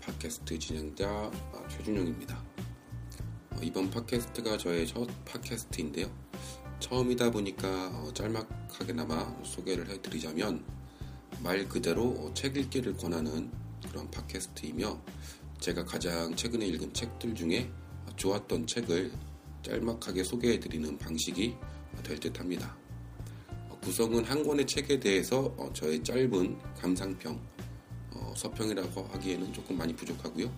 팟캐스트 진행자 아, 최준용입니다. 어, 이번 팟캐스트가 저의 첫 팟캐스트인데요. 처음이다 보니까 어, 짤막하게나마 소개를 해드리자면 말 그대로 어, 책 읽기를 권하는 그런 팟캐스트이며 제가 가장 최근에 읽은 책들 중에 좋았던 책을 짤막하게 소개해드리는 방식이 될 듯 합니다. 어, 구성은 한 권의 책에 대해서 어, 저의 짧은 감상평, 어, 서평이라고 하기에는 조금 많이 부족하고요.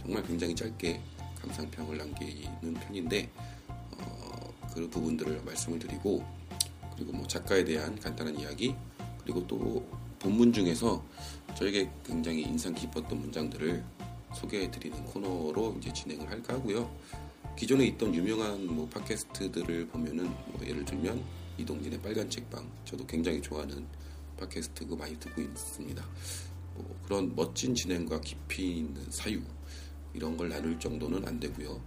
정말 굉장히 짧게 감상평을 남기는 편인데 어, 그 부분들을 말씀을 드리고 그리고 뭐 작가에 대한 간단한 이야기 그리고 또 본문 중에서 저에게 굉장히 인상 깊었던 문장들을 소개해 드리는 코너로 이제 진행을 할까 하고요. 기존에 있던 유명한 뭐 팟캐스트들을 보면은 뭐 예를 들면 이동진의 빨간 책방 저도 굉장히 좋아하는 팟캐스트고 많이 듣고 있습니다. 뭐 그런 멋진 진행과 깊이 있는 사유 이런 걸 나눌 정도는 안 되고요.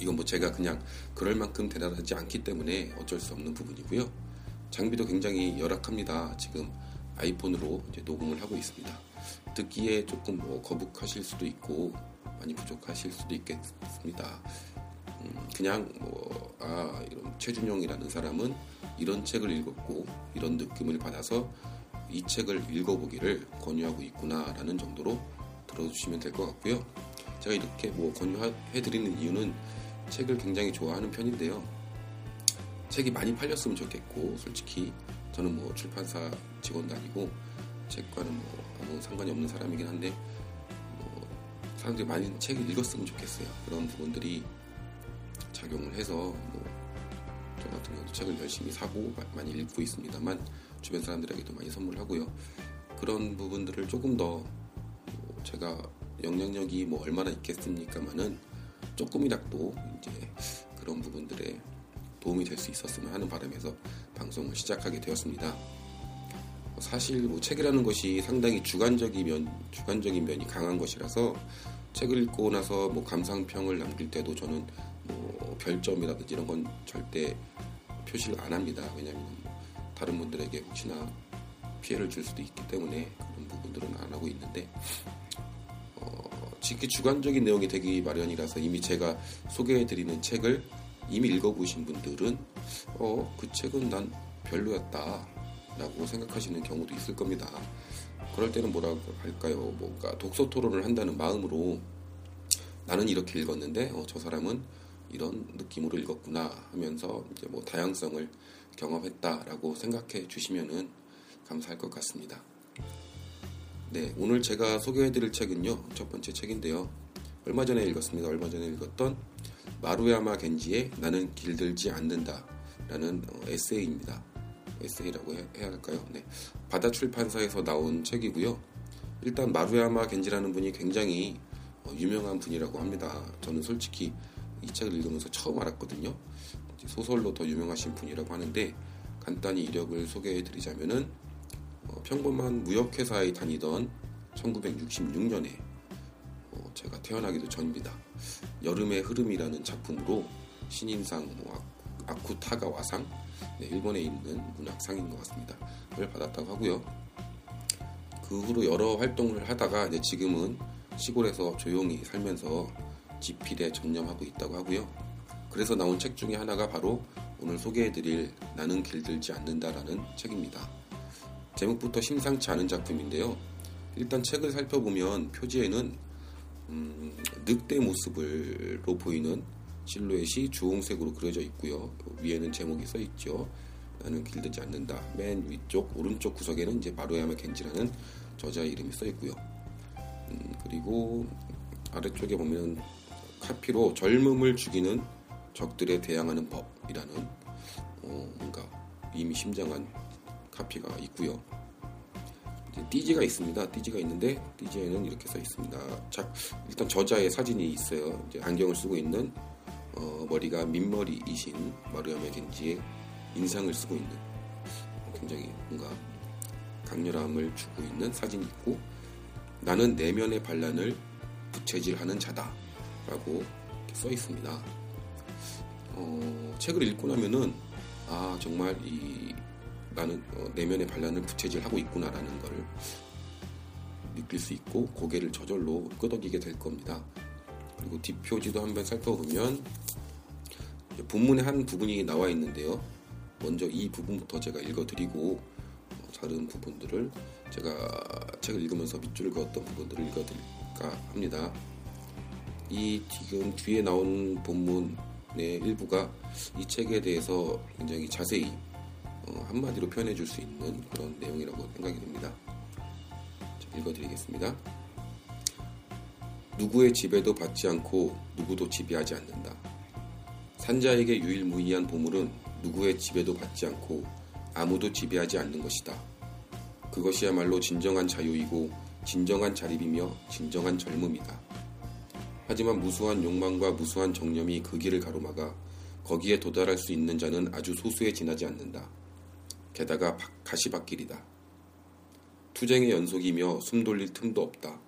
이건 뭐 제가 그냥 그럴 만큼 대단하지 않기 때문에 어쩔 수 없는 부분이고요. 장비도 굉장히 열악합니다. 지금 아이폰으로 이제 녹음을 하고 있습니다. 듣기에 조금 뭐 거북하실 수도 있고 많이 부족하실 수도 있겠습니다. 음, 그냥 뭐, 아, 이런 최준용이라는 사람은 이런 책을 읽었고 이런 느낌을 받아서 이 책을 읽어보기를 권유하고 있구나라는 정도로 들어주시면 될 것 같고요. 제가 이렇게 뭐 권유해드리는 이유는 책을 굉장히 좋아하는 편인데요. 책이 많이 팔렸으면 좋겠고, 솔직히 저는 뭐 출판사 직원도 아니고 책과는 뭐 아무 상관이 없는 사람이긴 한데 뭐 사람들이 많이 책을 읽었으면 좋겠어요. 그런 부분들이 작용을 해서 뭐저 같은 경우도 책을 열심히 사고 많이 읽고 있습니다만 주변 사람들에게도 많이 선물하고요. 그런 부분들을 조금 더뭐 제가 영향력이 뭐 얼마나 있겠습니까만은 조금이라도 이제 그런 부분들에 도움이 될 수 있었으면 하는 바람에서 방송을 시작하게 되었습니다. 사실 뭐 책이라는 것이 상당히 주관적인 면, 주관적인 면이 강한 것이라서 책을 읽고 나서 뭐 감상평을 남길 때도 저는 뭐 별점이라든지 이런 건 절대 표시를 안 합니다. 왜냐하면 뭐 다른 분들에게 혹시나 피해를 줄 수도 있기 때문에 그런 부분들은 안 하고 있는데 어, 지극히 주관적인 내용이 되기 마련이라서 이미 제가 소개해드리는 책을 이미 읽어보신 분들은 어, 그 책은 난 별로였다 라고 생각하시는 경우도 있을 겁니다. 그럴 때는 뭐라고 할까요? 뭔가 독서 토론을 한다는 마음으로 나는 이렇게 읽었는데 어, 저 사람은 이런 느낌으로 읽었구나 하면서 이제 뭐 다양성을 경험했다라고 생각해 주시면은 감사할 것 같습니다. 네, 오늘 제가 소개해 드릴 책은요, 첫 번째 책인데요. 얼마 전에 읽었습니다. 얼마 전에 읽었던 마루야마 겐지의 나는 길들지 않는다 라는 어, 에세이입니다. 에세이라고 해 야 할까요? 네. 바다 출판사에서 나온 책이고요. 일단 마루야마 겐지라는 분이 굉장히 어, 유명한 분이라고 합니다. 저는 솔직히 이 책을 읽으면서 처음 알았거든요. 소설로 더 유명하신 분이라고 하는데 간단히 이력을 소개해 드리자면은 어, 평범한 무역회사에 다니던 1966년에 어, 제가 태어나기도 전입니다. 여름의 흐름이라는 작품으로 신인상 뭐 아쿠타가 와상 네, 일본에 있는 문학상인 것 같습니다. 을 받았다고 하고요. 그 후로 여러 활동을 하다가 이제 지금은 시골에서 조용히 살면서 집필에 전념하고 있다고 하고요. 그래서 나온 책 중에 하나가 바로 오늘 소개해드릴 나는 길들지 않는다라는 책입니다. 제목부터 심상치 않은 작품인데요. 일단 책을 살펴보면 표지에는 음, 늑대 모습으로 보이는 실루엣이 주홍색으로 그려져 있고요. 위에는 제목이 써 있죠. 나는 길들지 않는다. 맨 위쪽 오른쪽 구석에는 이제 마루야마 겐지라는 저자의 이름이 써 있고요. 음, 그리고 아래쪽에 보면 카피로 젊음을 죽이는 적들에 대항하는 법이라는 어, 뭔가 이미 심장한 카피가 있고요. 띠지가 있습니다. 띠지가 있는데 띠지에는 이렇게 써 있습니다. 자, 일단 저자의 사진이 있어요. 이제 안경을 쓰고 있는 어, 머리가 민머리이신 마루야메 겐지의 인상을 쓰고 있는 굉장히 뭔가 강렬함을 주고 있는 사진이 있고 나는 내면의 반란을 부채질하는 자다 라고 써 있습니다. 어, 책을 읽고 나면은 아 정말 이 나는 어, 내면의 반란을 부채질하고 있구나라는 것을 느낄 수 있고 고개를 저절로 끄덕이게 될 겁니다. 그리고 뒷표지도 한번 살펴보면 본문의 한 부분이 나와 있는데요. 먼저 이 부분부터 제가 읽어드리고 어, 다른 부분들을 제가 책을 읽으면서 밑줄을 그었던 부분들을 읽어드릴까 합니다. 이 지금 뒤에 나온 본문의 일부가 이 책에 대해서 굉장히 자세히 어, 한마디로 표현해 줄 수 있는 그런 내용이라고 생각이 됩니다. 자, 읽어드리겠습니다. 누구의 지배도 받지 않고 누구도 지배하지 않는다. 산자에게 유일무이한 보물은 누구의 지배도 받지 않고 아무도 지배하지 않는 것이다. 그것이야말로 진정한 자유이고 진정한 자립이며 진정한 젊음이다. 하지만 무수한 욕망과 무수한 정념이 그 길을 가로막아 거기에 도달할 수 있는 자는 아주 소수에 지나지 않는다. 게다가 가시밭길이다. 투쟁의 연속이며 숨 돌릴 틈도 없다.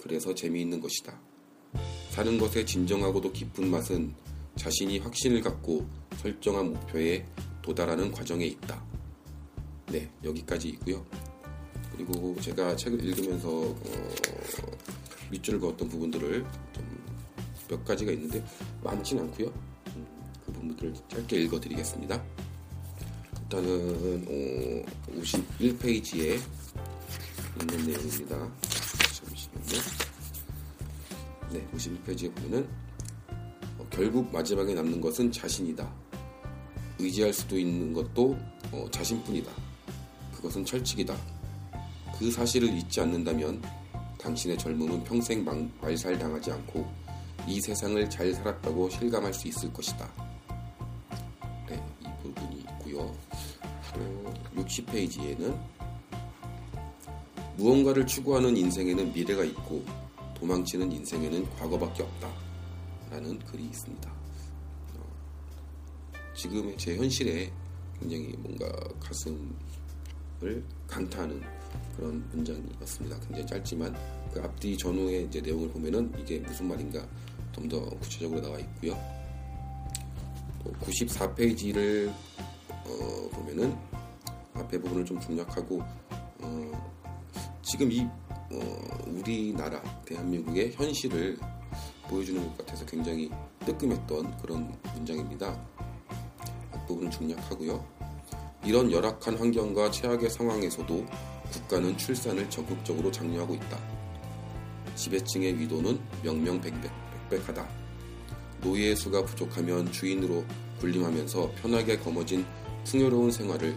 그래서 재미있는 것이다. 사는 것의 진정하고도 깊은 맛은 자신이 확신을 갖고 설정한 목표에 도달하는 과정에 있다. 네, 여기까지 있고요. 그리고 제가 책을 읽으면서 어, 밑줄을 그었던 부분들을 좀 몇 가지가 있는데 많진 않고요. 음, 그 부분들을 짧게 읽어드리겠습니다. 일단은 어, 51페이지에 있는 내용입니다. 잠시만요. 네, 51페이지에 보면은 어, 결국 마지막에 남는 것은 자신이다. 의지할 수도 있는 것도 어, 자신뿐이다. 그것은 철칙이다. 그 사실을 잊지 않는다면 당신의 젊음은 평생 말살당하지 않고 이 세상을 잘 살았다고 실감할 수 있을 것이다. 네, 이 부분이 있고요. 또 60페이지에는 무언가를 추구하는 인생에는 미래가 있고 도망치는 인생에는 과거밖에 없다. 라는 글이 있습니다. 어, 지금의 제 현실에 굉장히 뭔가 가슴을 강타하는 그런 문장이었습니다. 굉장히 짧지만 그 앞뒤 전후의 이제 내용을 보면은 이게 무슨 말인가 좀 더 구체적으로 나와 있고요. 94페이지를 어, 보면은 앞에 부분을 좀 중략하고 어, 지금 이 어, 우리나라 대한민국의 현실을 보여주는 것 같아서 굉장히 뜨끔했던 그런 문장입니다. 앞부분은 중략하고요. 이런 열악한 환경과 최악의 상황에서도 국가는 출산을 적극적으로 장려하고 있다. 지배층의 위도는 명명백백. 빽빽하다. 노예의 수가 부족하면 주인으로 군림하면서 편하게 거머쥔 풍요로운 생활을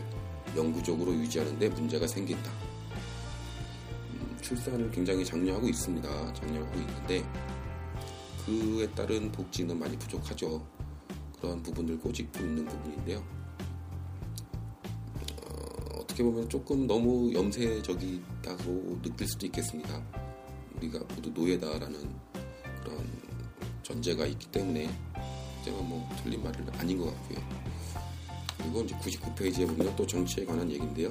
영구적으로 유지하는 데 문제가 생긴다. 음, 출산을 굉장히 장려하고 있습니다. 장려하고 있는데 그에 따른 복지는 많이 부족하죠. 그런 부분을 꼬집고 있는 부분인데요. 어, 어떻게 보면 조금 너무 염세적이다고 느낄 수도 있겠습니다. 우리가 모두 노예다라는 전제가 있기 때문에 제가 뭐 틀린 말은 아닌 것 같고요. 그리고 이제 99페이지에 보면 또 정치에 관한 얘기인데요.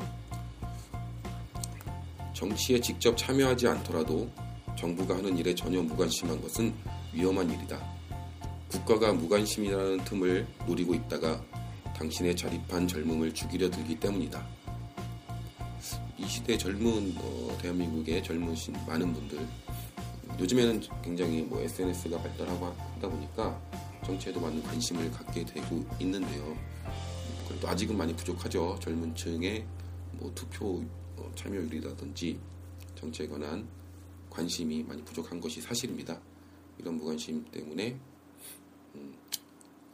정치에 직접 참여하지 않더라도 정부가 하는 일에 전혀 무관심한 것은 위험한 일이다. 국가가 무관심이라는 틈을 노리고 있다가 당신의 자립한 젊음을 죽이려 들기 때문이다. 이 시대 젊은 어, 대한민국의 젊으신 많은 분들 요즘에는 굉장히 뭐 SNS가 발달하고 하다 보니까 정치에도 많은 관심을 갖게 되고 있는데요. 그래도 아직은 많이 부족하죠. 젊은 층의 뭐 투표 어, 참여율이라든지 정치에 관한 관심이 많이 부족한 것이 사실입니다. 이런 무관심 때문에 음,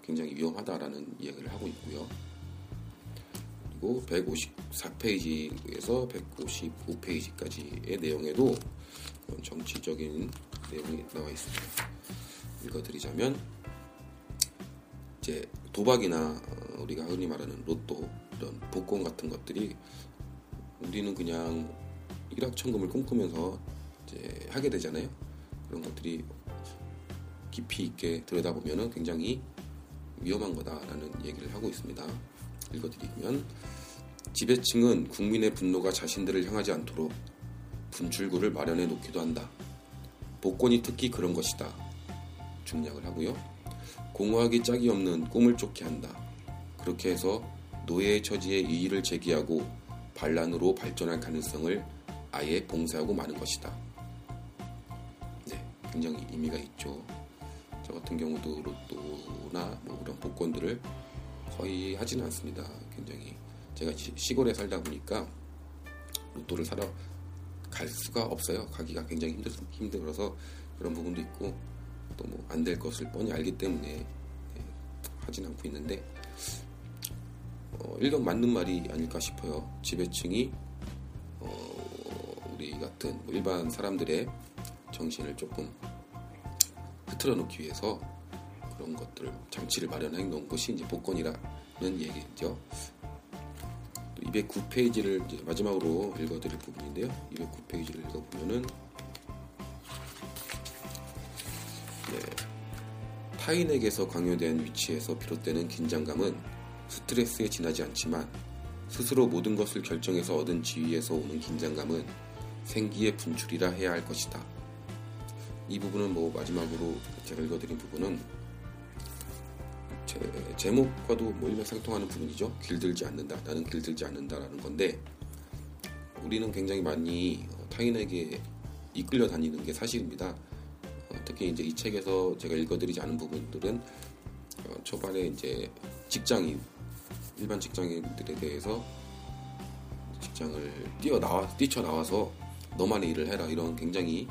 굉장히 위험하다라는 이야기를 하고 있고요. 그리고 154페이지에서 155페이지까지의 내용에도 정치적인 내용이 나와 있습니다. 읽어드리자면 이제 도박이나 어, 우리가 흔히 말하는 로또 이런 복권 같은 것들이 우리는 그냥 일확천금을 꿈꾸면서 이제 하게 되잖아요. 그런 것들이 깊이 있게 들여다보면 굉장히 위험한 거다라는 얘기를 하고 있습니다. 읽어드리면 지배층은 국민의 분노가 자신들을 향하지 않도록 분출구를 마련해 놓기도 한다. 복권이 특히 그런 것이다. 중략을 하고요. 공허하기 짝이 없는 꿈을 쫓게 한다. 그렇게 해서 노예의 처지에 이의를 제기하고 반란으로 발전할 가능성을 아예 봉쇄하고 마는 것이다. 네, 굉장히 의미가 있죠. 저 같은 경우도 로또나 뭐 그런 복권들을 거의 하지는 않습니다. 굉장히 제가 시 골에 살다 보니까 로또를 사러 갈 수가 없어요. 가기가 굉장히 힘들, 힘들어서 그런 부분도 있고 또 뭐 안 될 것을 뻔히 알기 때문에 네, 하진 않고 있는데 어, 일견 맞는 말이 아닐까 싶어요. 지배층이 어, 우리 같은 뭐 일반 사람들의 정신을 조금 흐트러 놓기 위해서 그런 것들을 장치를 마련해 놓은 것이 이제 복권이라는 얘기죠. 209페이지를 마지막으로 읽어드릴 부분인데요. 209페이지를 읽어보면은 네, 타인에게서 강요된 위치에서 비롯되는 긴장감은 스트레스에 지나지 않지만 스스로 모든 것을 결정해서 얻은 지위에서 오는 긴장감은 생기의 분출이라 해야 할 것이다. 이 부분은 뭐 마지막으로 제가 읽어드린 부분은 제, 제목과도 뭐 일맥상통하는 부분이죠. 길들지 않는다. 나는 길들지 않는다라는 건데 우리는 굉장히 많이 어, 타인에게 이끌려 다니는 게 사실입니다. 어, 특히 이제 이 책에서 제가 읽어드리지 않은 부분들은 어, 초반에 이제 직장인 일반 직장인들에 대해서 직장을 뛰어 나와 뛰쳐 나와서 너만의 일을 해라 이런 굉장히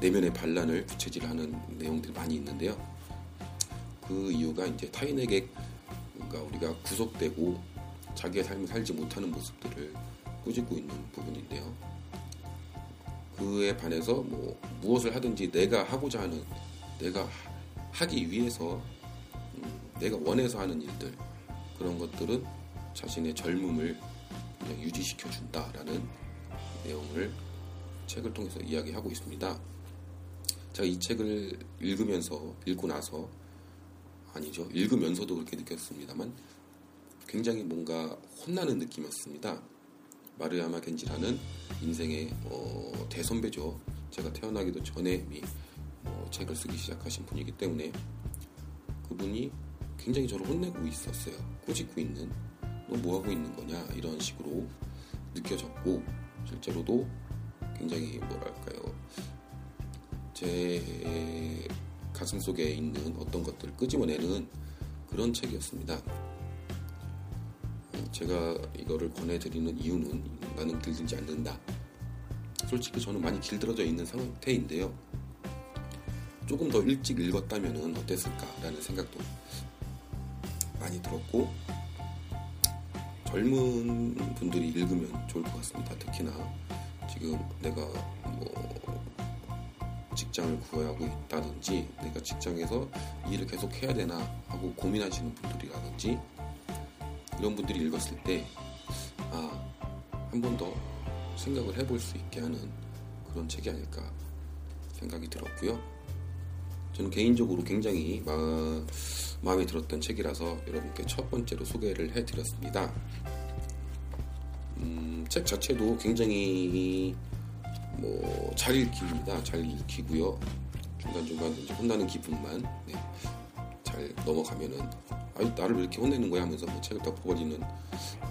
내면의 반란을 부채질하는 내용들이 많이 있는데요. 그 이유가 이제 타인에게 뭔가 우리가 구속되고 자기의 삶을 살지 못하는 모습들을 꾸짖고 있는 부분인데요. 그에 반해서 뭐 무엇을 하든지 내가 하고자 하는 내가 하기 위해서 음, 내가 원해서 하는 일들 그런 것들은 자신의 젊음을 유지시켜 준다라는 내용을 책을 통해서 이야기하고 있습니다. 제가 이 책을 읽으면서 읽고 나서 아니죠. 읽으면서도 그렇게 느꼈습니다만 굉장히 뭔가 혼나는 느낌이었습니다. 마르야마 겐지라는 인생의 어, 대선배죠. 제가 태어나기도 전에 이미 어, 책을 쓰기 시작하신 분이기 때문에 그분이 굉장히 저를 혼내고 있었어요. 꾸짖고 있는 너 뭐하고 있는 거냐 이런 식으로 느껴졌고 실제로도 굉장히 뭐랄까요 제 가슴 속에 있는 어떤 것들을 끄집어내는 그런 책이었습니다. 제가 이거를 권해드리는 이유는 나는 길들지 않는다. 솔직히 저는 많이 길들어져 있는 상태인데요. 조금 더 일찍 읽었다면 어땠을까라는 생각도 많이 들었고 젊은 분들이 읽으면 좋을 것 같습니다. 특히나 지금 내가 뭐 직장을 구하고 있다든지 내가 직장에서 일을 계속 해야 되나 하고 고민하시는 분들이라든지 이런 분들이 읽었을 때 아, 한 번 더 생각을 해볼 수 있게 하는 그런 책이 아닐까 생각이 들었고요. 저는 개인적으로 굉장히 마, 마음에 들었던 책이라서 여러분께 첫 번째로 소개를 해드렸습니다. 음, 책 자체도 굉장히 뭐 잘 읽힙니다. 잘 읽히고요. 중간중간 이제 혼나는 기분만 네, 잘 넘어가면은 아니 나를 왜 이렇게 혼내는 거야 하면서 뭐 책을 덮어버리는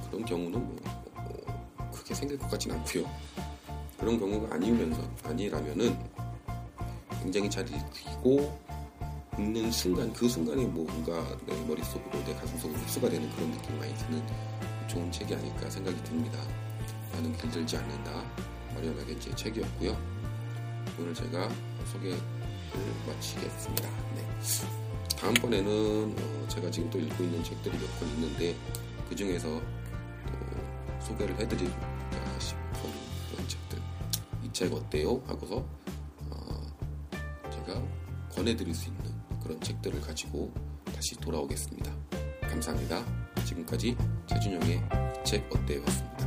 그런 경우는 뭐, 뭐 크게 생길 것 같진 않고요. 그런 경우가 아니면서 아니라면은 굉장히 잘 읽히고 읽는 순간 그 순간에 뭔가 내 머릿속으로 내 가슴속으로 흡수가 되는 그런 느낌이 많이 드는 좋은 책이 아닐까 생각이 듭니다. 나는 길들지 않는다. 마리아나 겐지의 책이었고요. 오늘 제가 소개를 마치겠습니다. 네. 다음번에는 어 제가 지금 또 읽고 있는 책들이 몇 권 있는데 그 중에서 또 소개를 해드릴까 싶은 그런 책들 이 책 어때요? 하고서 어 제가 권해드릴 수 있는 그런 책들을 가지고 다시 돌아오겠습니다. 감사합니다. 지금까지 최준영의 책 어때요였습니다.